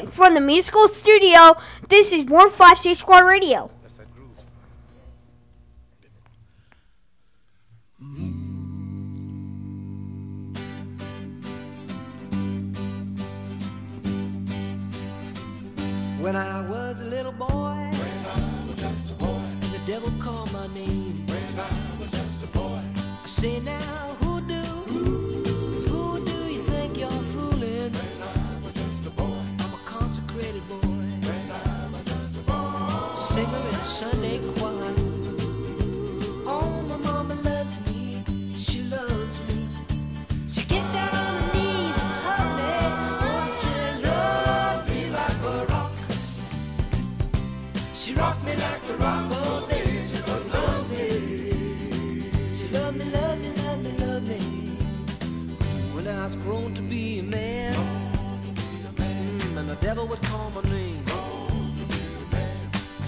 Nick from the musical studio. This is 156 Squad Radio. When I was a little boy, boy. the devil called my name. I, I say now.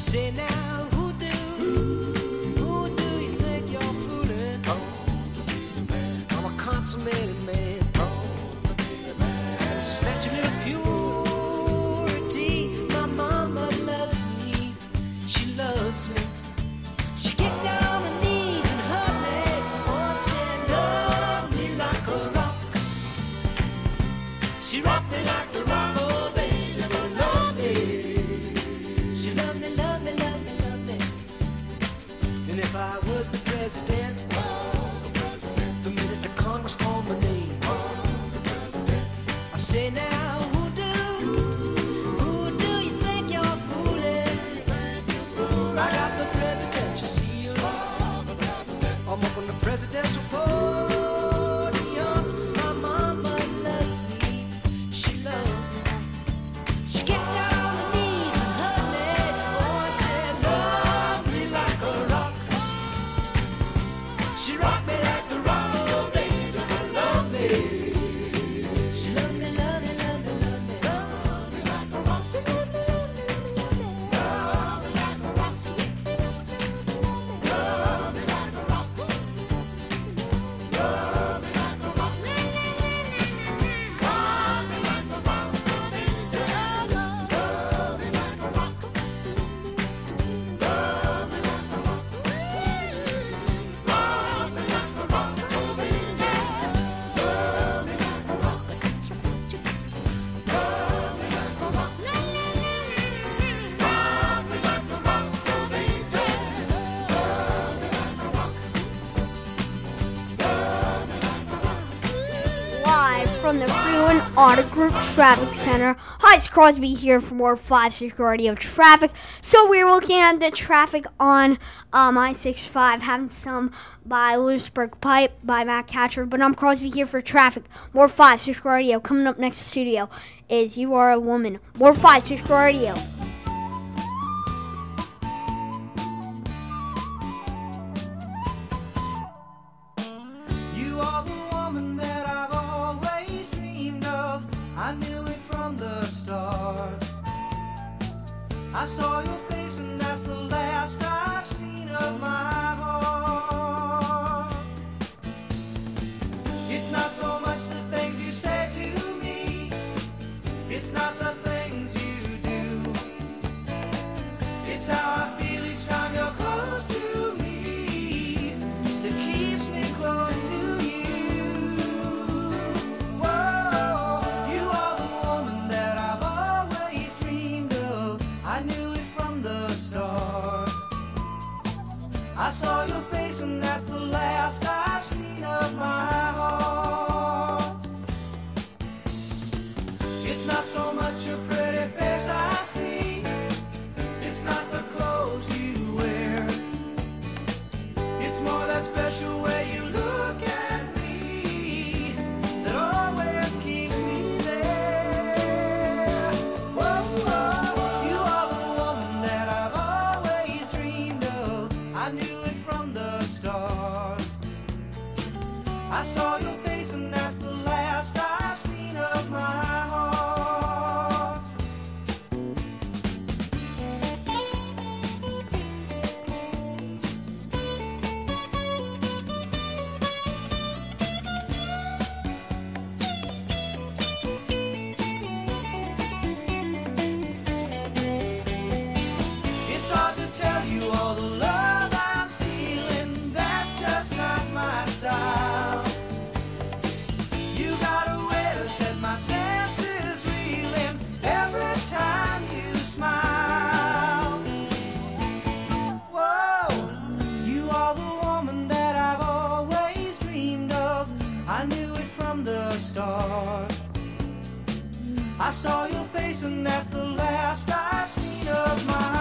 say now Group Traffic Center. Hi, it's Crosby here for more 5 Security of Traffic. So we're looking at the traffic on um, I-65, having some by Lewisburg Pike by Mack Hatcher. But I'm Crosby here for traffic. More 5 Security Radio. Coming up next studio is You Are a Woman. More 5 Security Radio. I saw your face and that's the last I've seen of mine.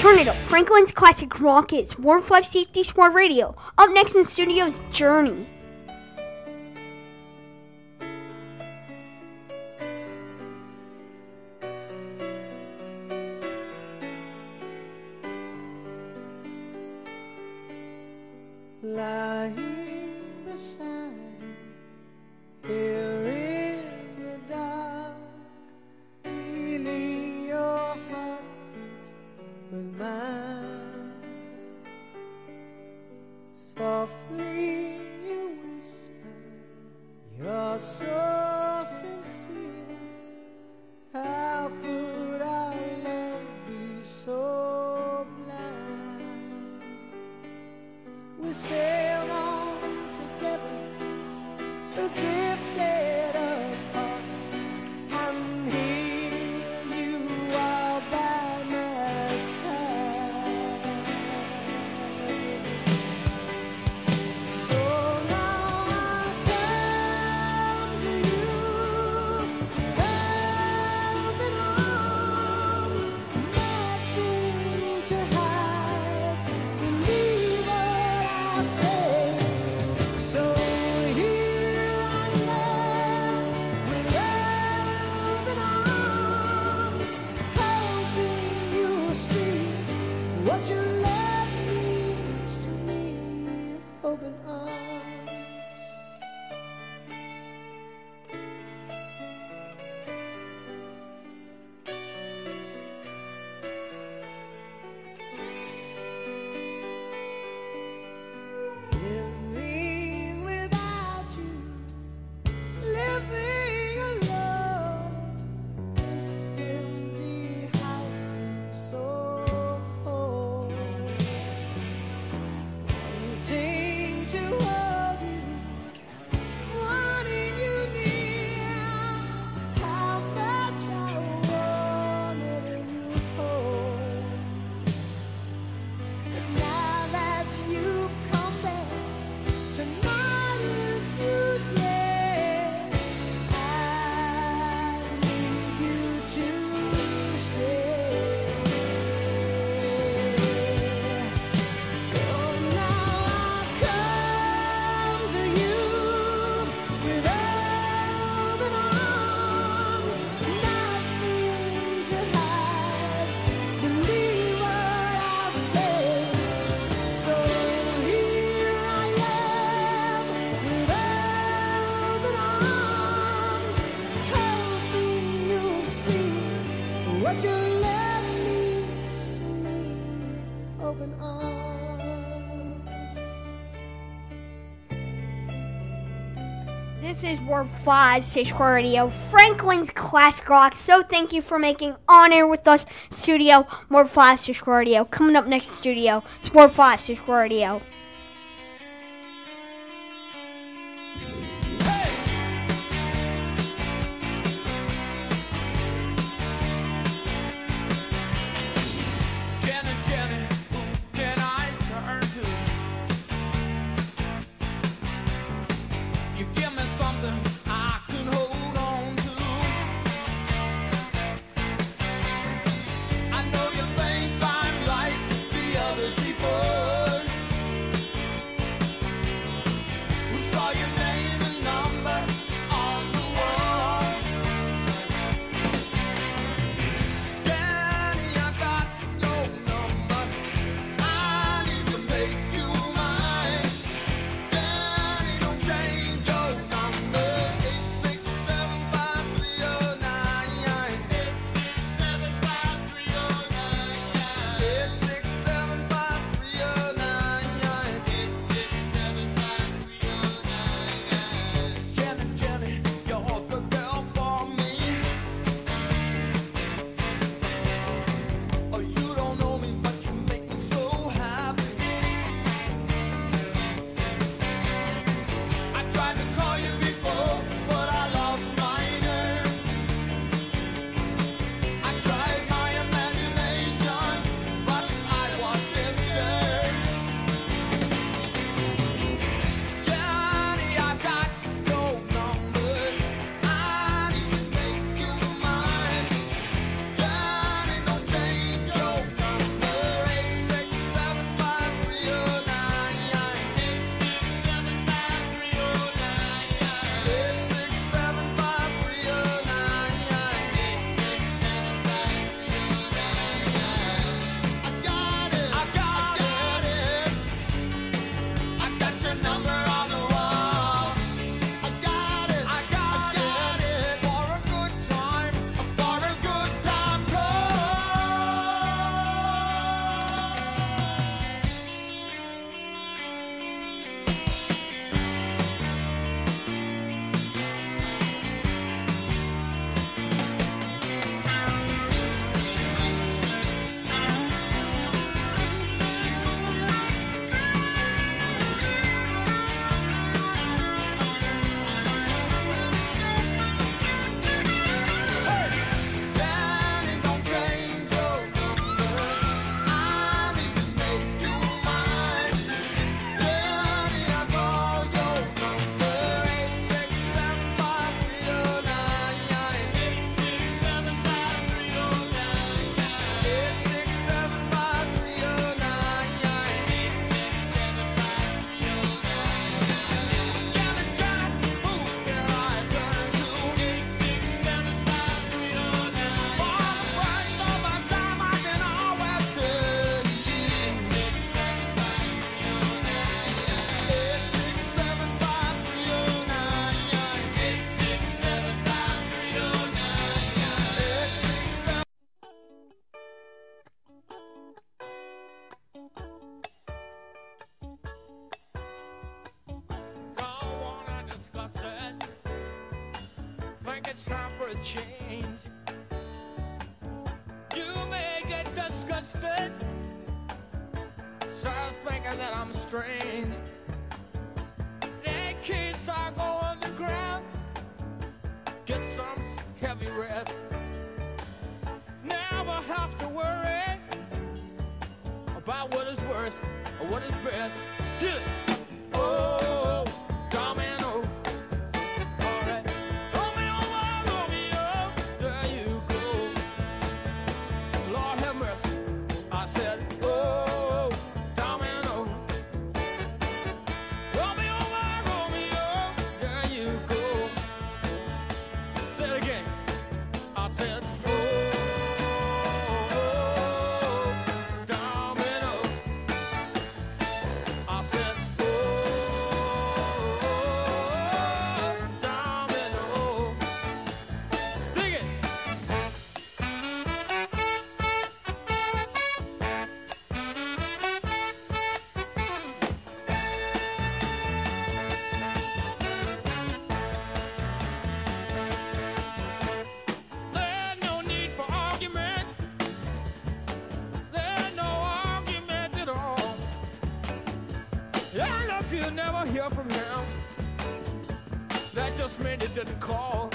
Turn it up. Franklin's classic rock hits. Warm 5 Safety Squad Radio. Up next in studios, Journey. This is War 5, Stage Radio, Franklin's class Rock. So thank you for making On Air With Us Studio, War 5, Stage Radio. Coming up next studio, Sport 5, Stage Radio. just meant it didn't call.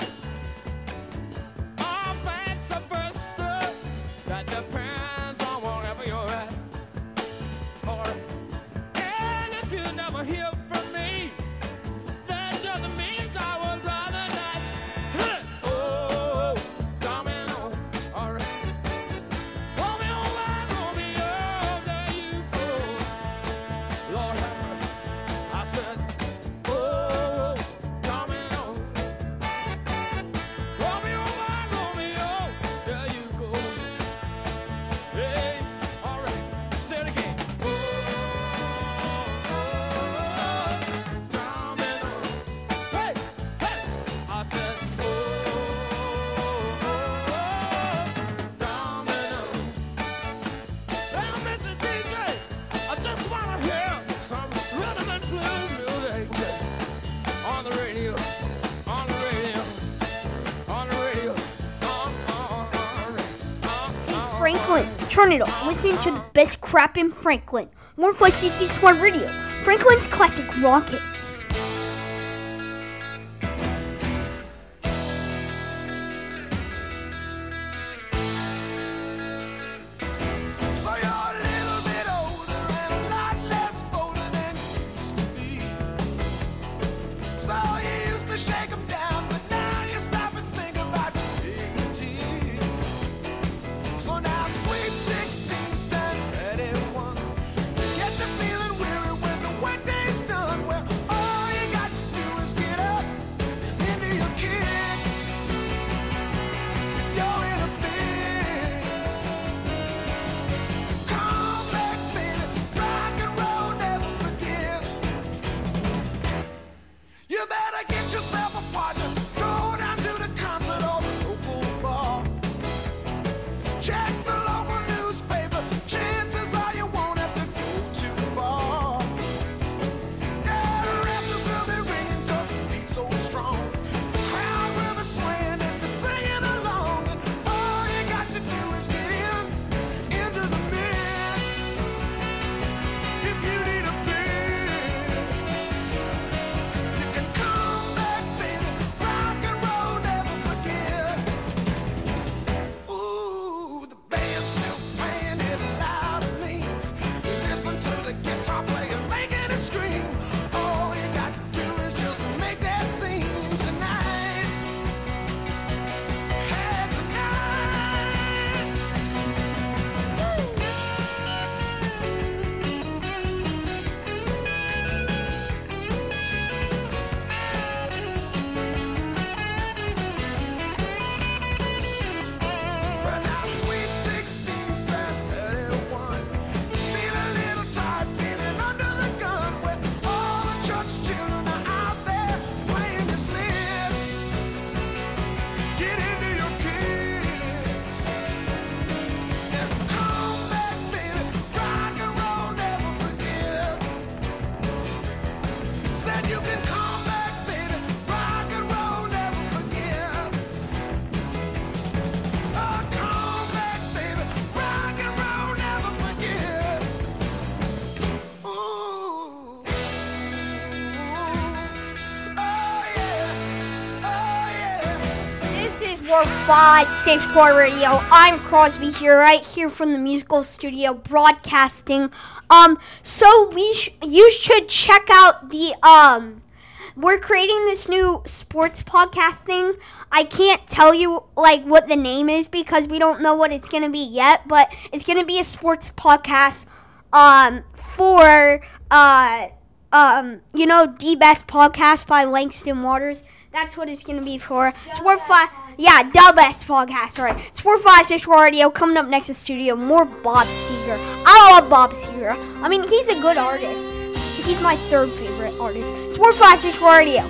Turn it on. Listening to the best crap in Franklin. More Voice 61 Radio. Franklin's classic rock hits. 945 Safe sport Radio. I'm Crosby here, right here from the musical studio broadcasting. Um, so we sh- you should check out the um, we're creating this new sports podcast thing. I can't tell you like what the name is because we don't know what it's gonna be yet, but it's gonna be a sports podcast um for uh um you know D Best Podcast by Langston Waters that's what it's gonna be for. It's four five. Yeah, the best podcast. All right, it's Social radio. Coming up next to studio, more Bob Seger. I love Bob Seger. I mean, he's a good artist. He's my third favorite artist. It's Social radio.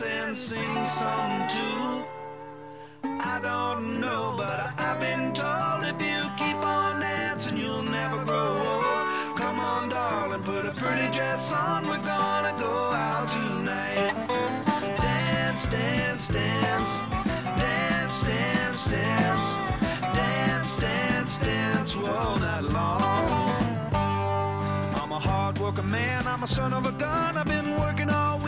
Dance and sing some too. I don't know, but I've been told if you keep on dancing, you'll never grow old. Come on, darling, put a pretty dress on. We're gonna go out tonight. Dance, dance, dance. Dance, dance, dance. Dance, dance, dance all night long. I'm a hard working man, I'm a son of a gun. I've been working all week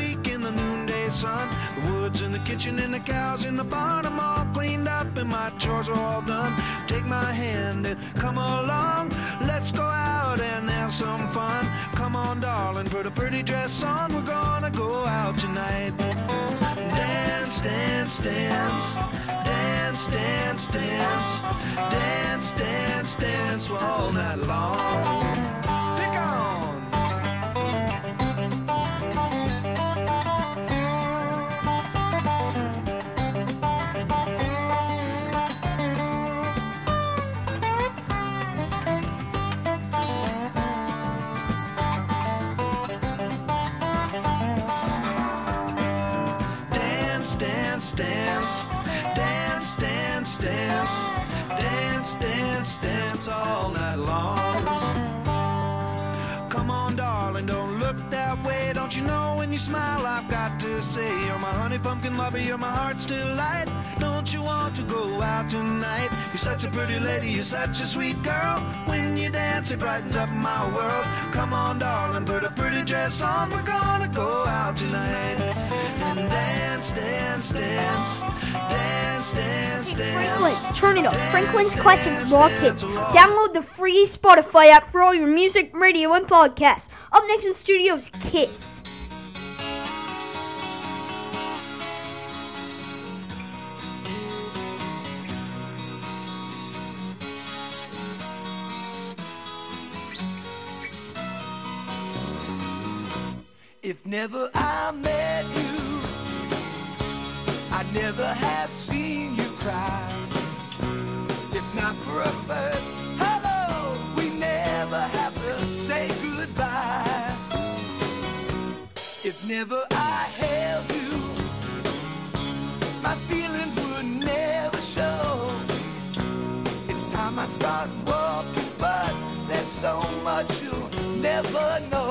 in the woods in the kitchen and the cows in the barn. I'm all cleaned up and my chores are all done. Take my hand and come along. Let's go out and have some fun. Come on, darling, put a pretty dress on. We're gonna go out tonight. Dance, dance, dance. Dance, dance, dance. Dance, dance, dance all night long. Dance, dance, all night long. Come on, darling, don't look that way. Don't you know when you smile, I've got to say, You're my honey pumpkin lover, you're my heart's delight. Don't you want to go out tonight? You're such a pretty lady, you're such a sweet girl. When you dance, it brightens up my world. Come on, darling, put a pretty dress on. We're gonna go out tonight and dance, dance. Dance, dance, dance. Franklin, turn it up. Franklin's Classic Rock Hits. Download the free Spotify app for all your music, radio, and podcasts. Up next in studios, Kiss. If never I met you, I'd never have first hello, we never have to say goodbye. If never I held you, my feelings would never show. It's time I start walking, but there's so much you'll never know.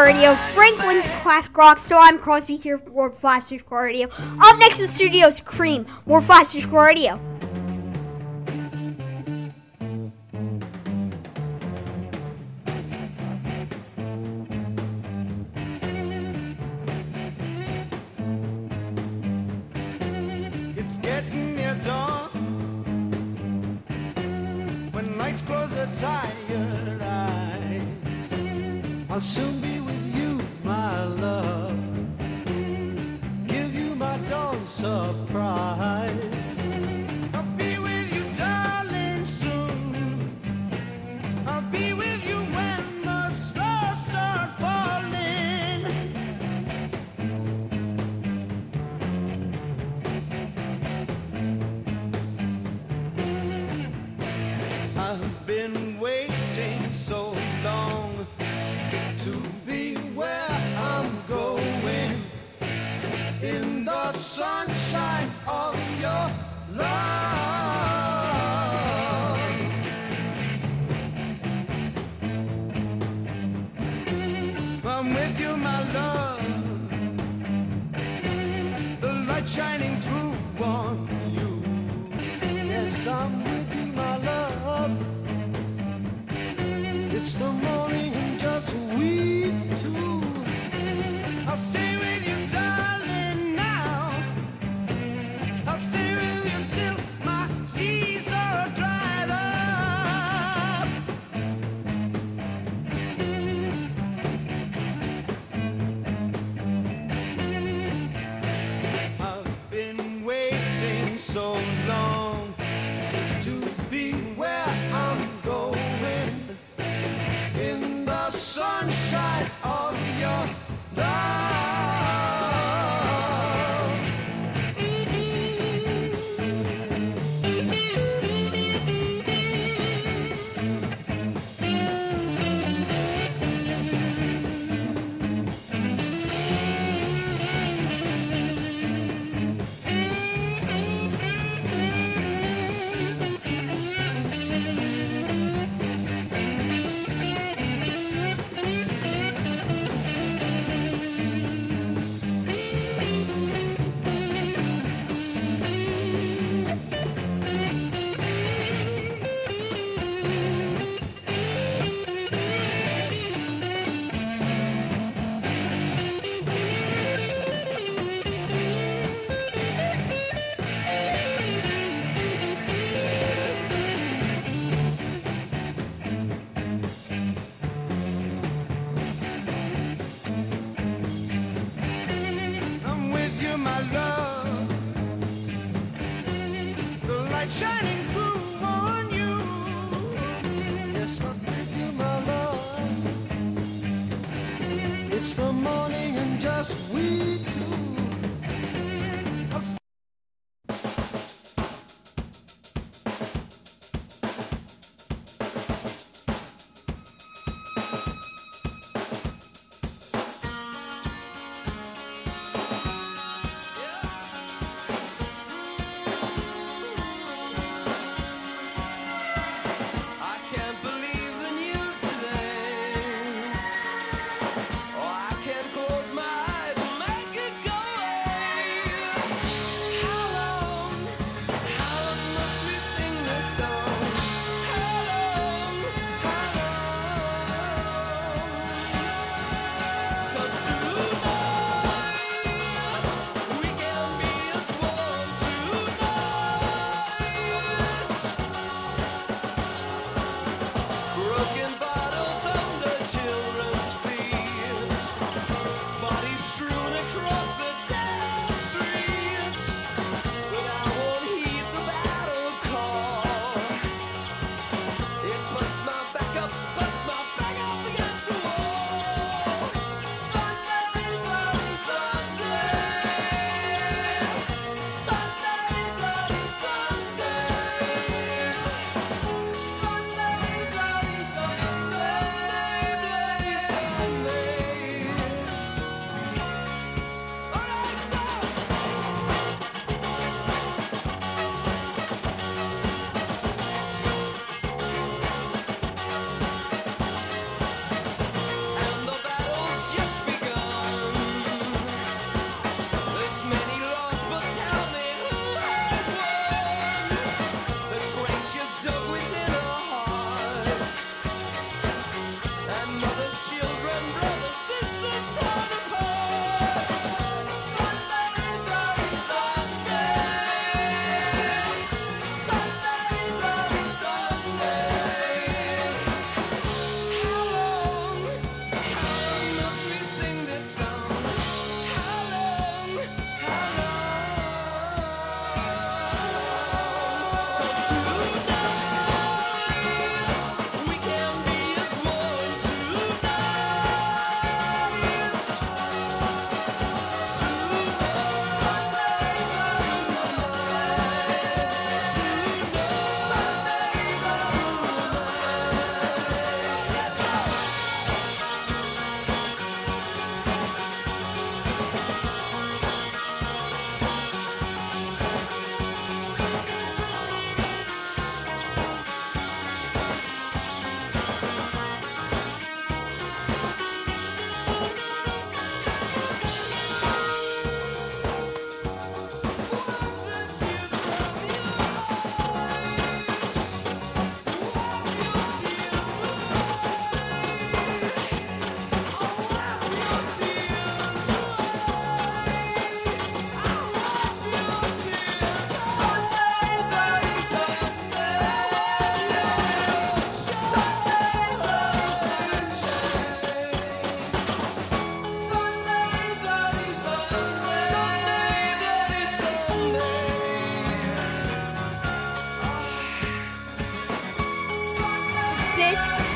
Radio, Franklin's Classic Rock. So I'm Crosby here for World 5 6 Core Radio. Up next in the studio is Cream, 5 6 Core Radio.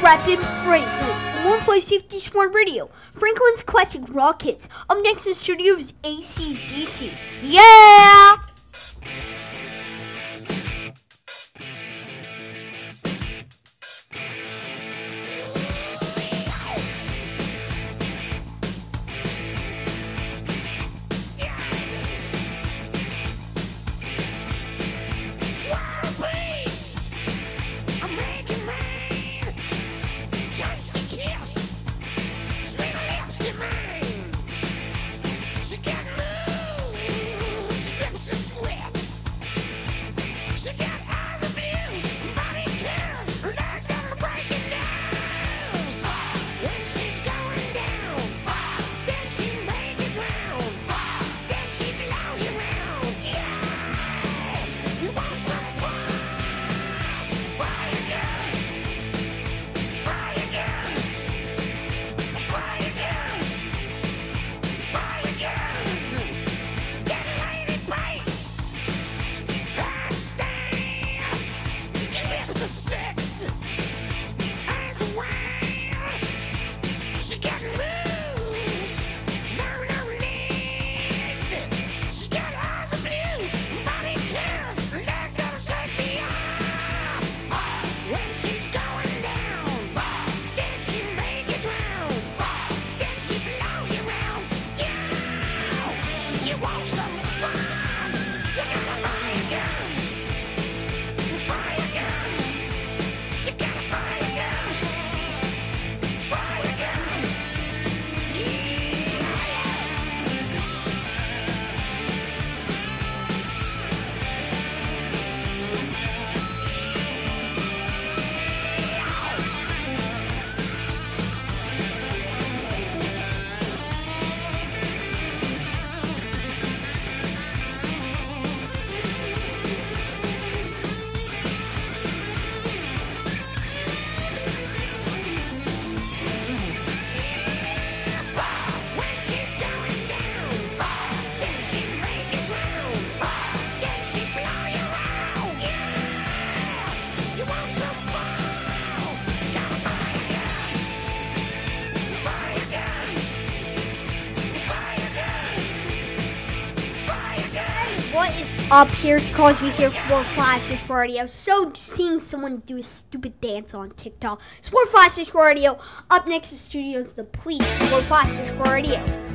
Rapping Franklin, smart Radio, Franklin's Classic Rockets. Up next in the studio is AC/DC. Yeah! up. here it's Crosby. Here's Sport Flash. for Radio. So seeing someone do a stupid dance on TikTok. Sport Flash. for Radio. Up next is Studios The Police. Sport Flash. Radio.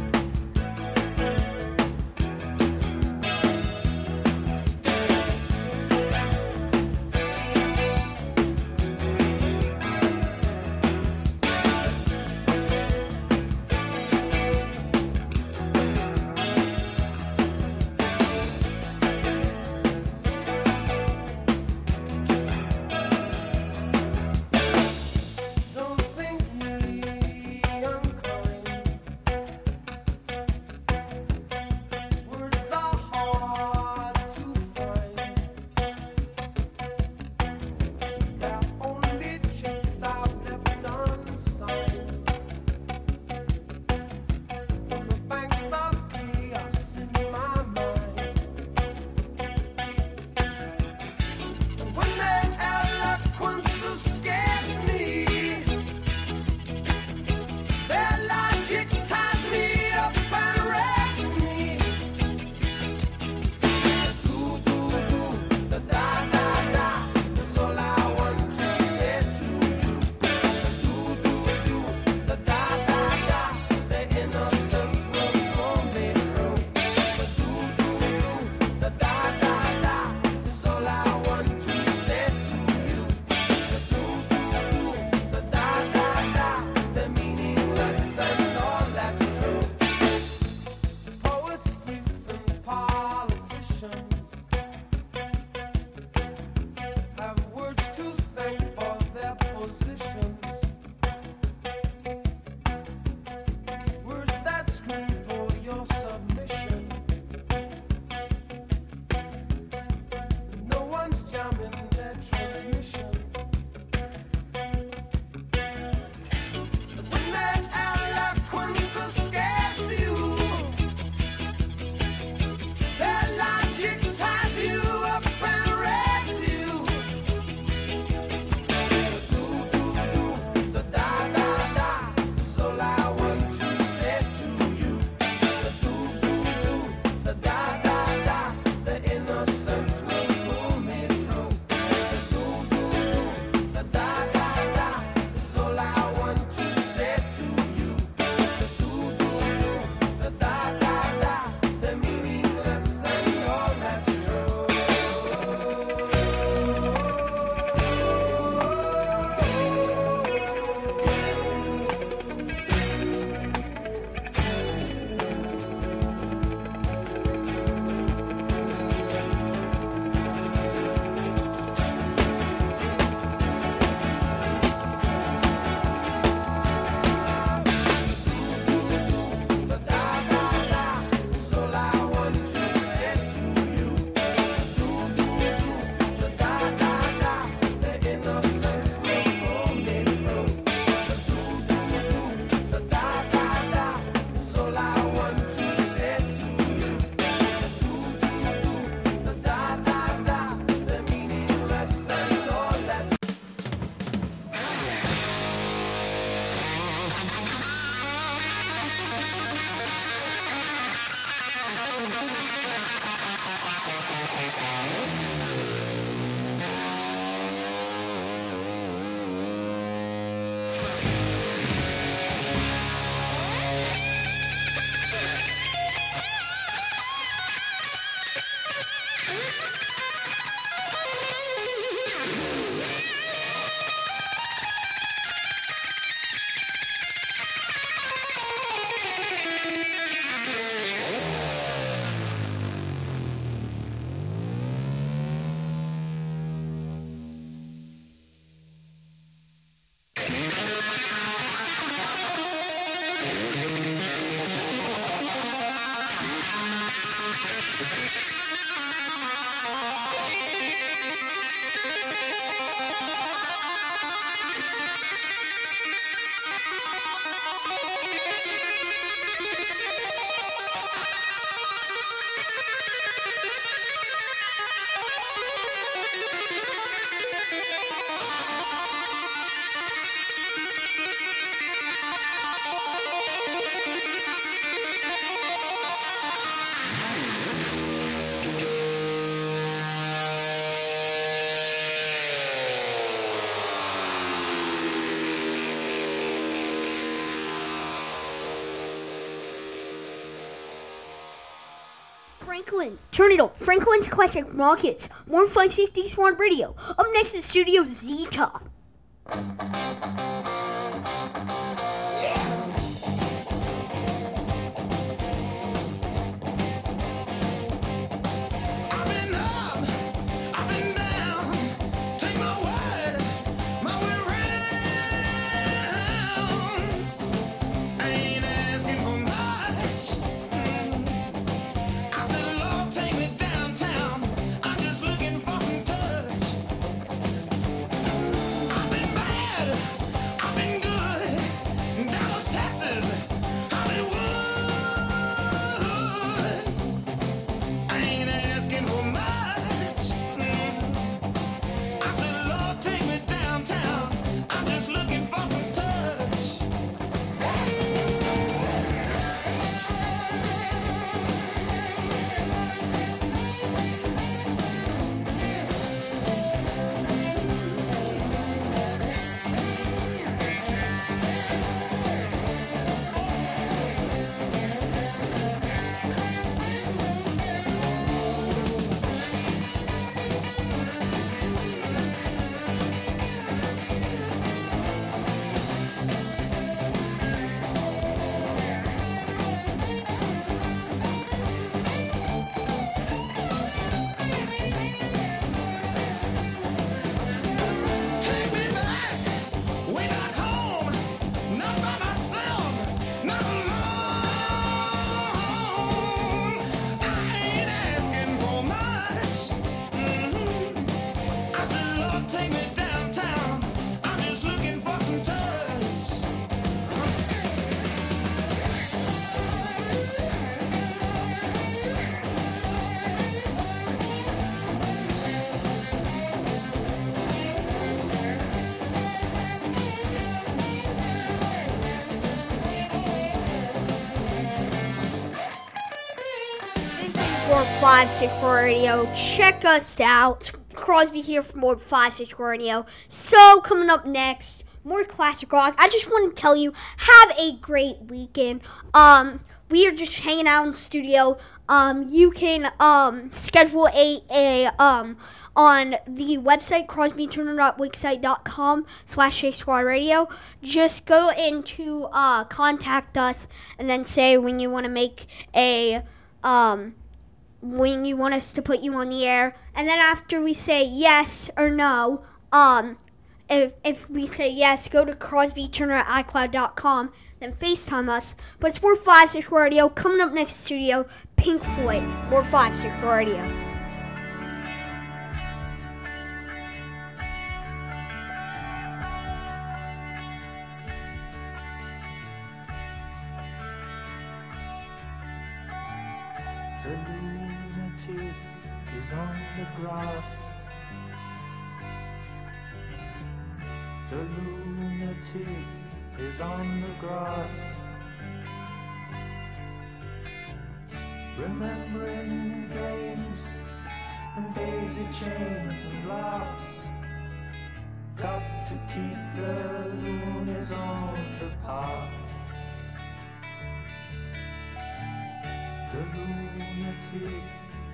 Franklin, turn it up. Franklin's Classic Markets. More 560s on radio. Up next is Studio Zeta. I've 56 Radio. Check us out. Crosby here for more 56 Radio. So, coming up next, more classic rock. I just want to tell you, have a great weekend. Um, we are just hanging out in the studio. Um, you can um, schedule a, a um, on the website crosbyturner.wixsite.com slash a squad radio. Just go into uh, contact us and then say when you want to make a um, when you want us to put you on the air. And then after we say yes or no um if, if we say yes go to crosbyturner at icloud.com then facetime us. But it's more 56 radio. Coming up next studio pink floyd more 56 radio on the grass. The lunatic is on the grass. Remembering games and daisy chains and laughs. Got to keep the loonies on the path. The lunatic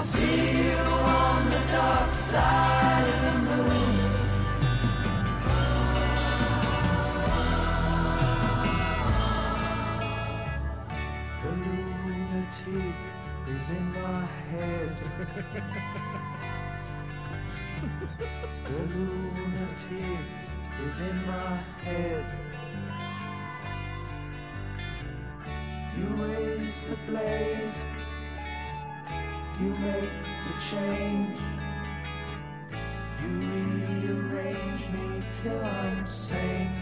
I'll see you on the dark side in my head. the lunatic is in my head. You raise the blade, you make the change, you rearrange me till I'm sane.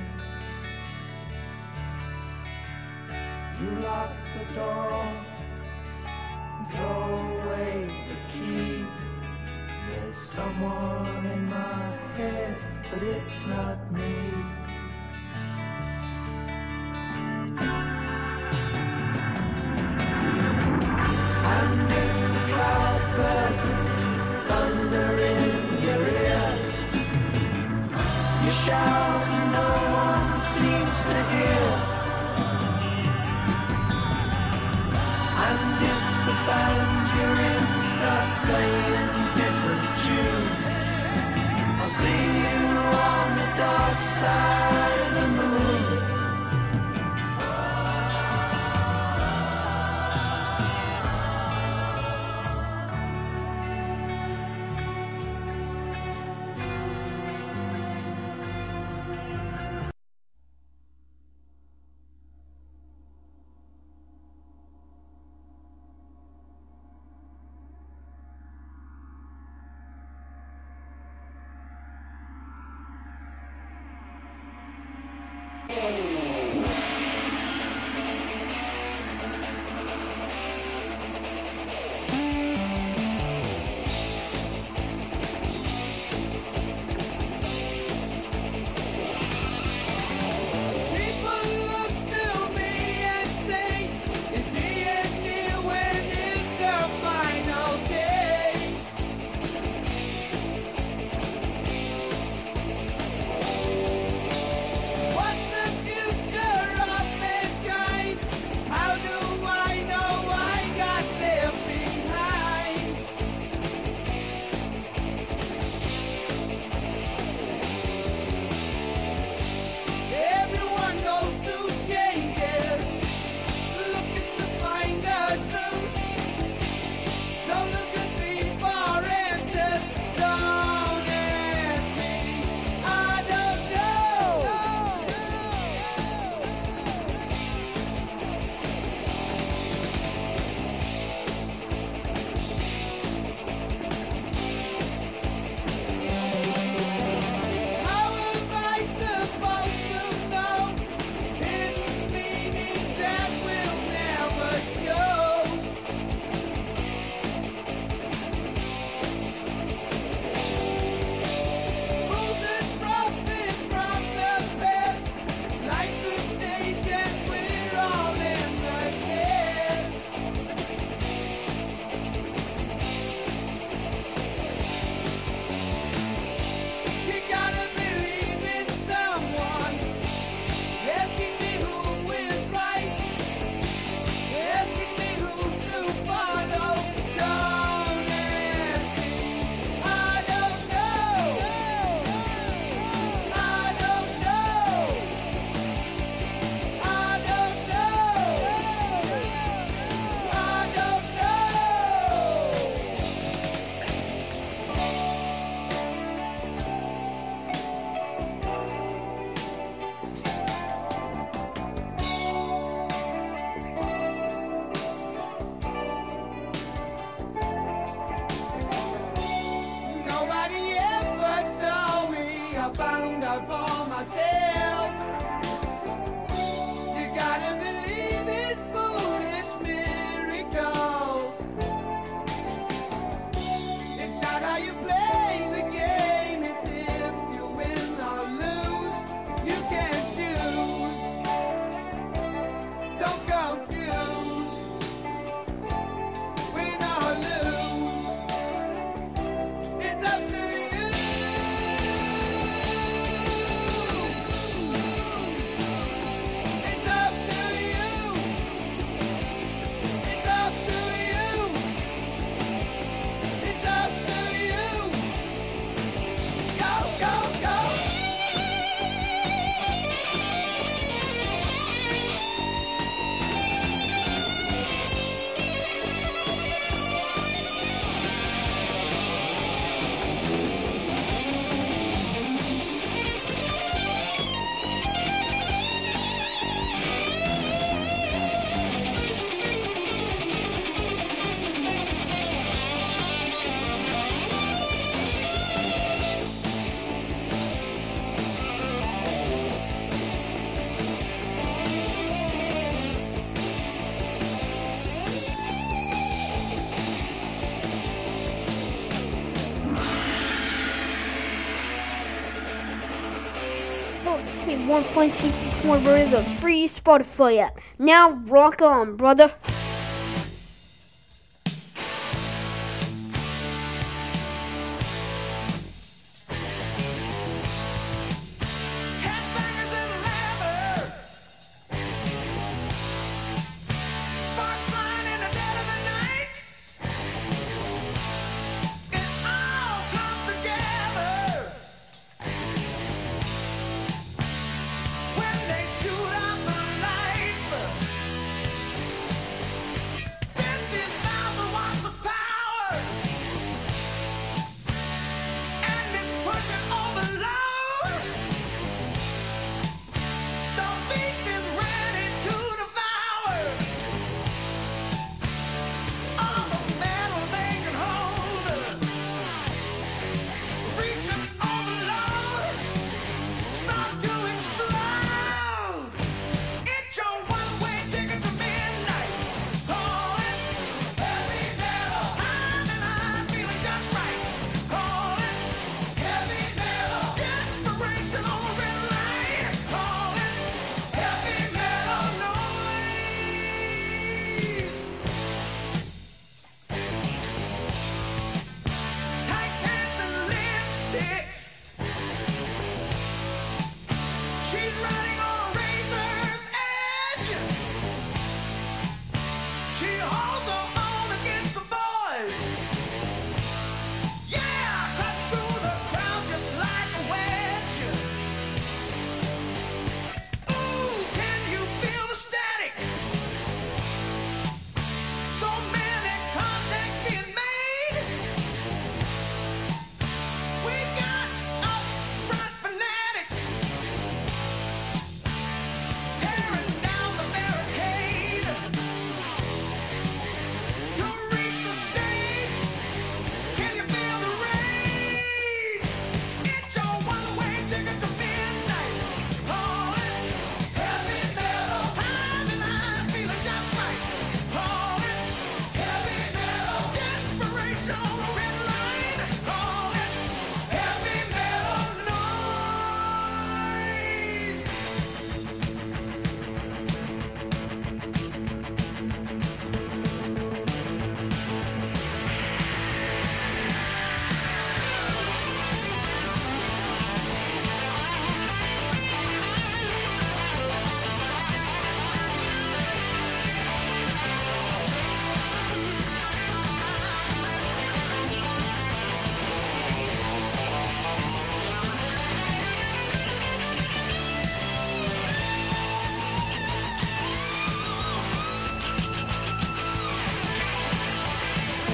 You lock the door throw away the key. There's someone in my head, but it's not me. Hey. Play more fun safety brother, the free Spotify app. Now rock on, brother.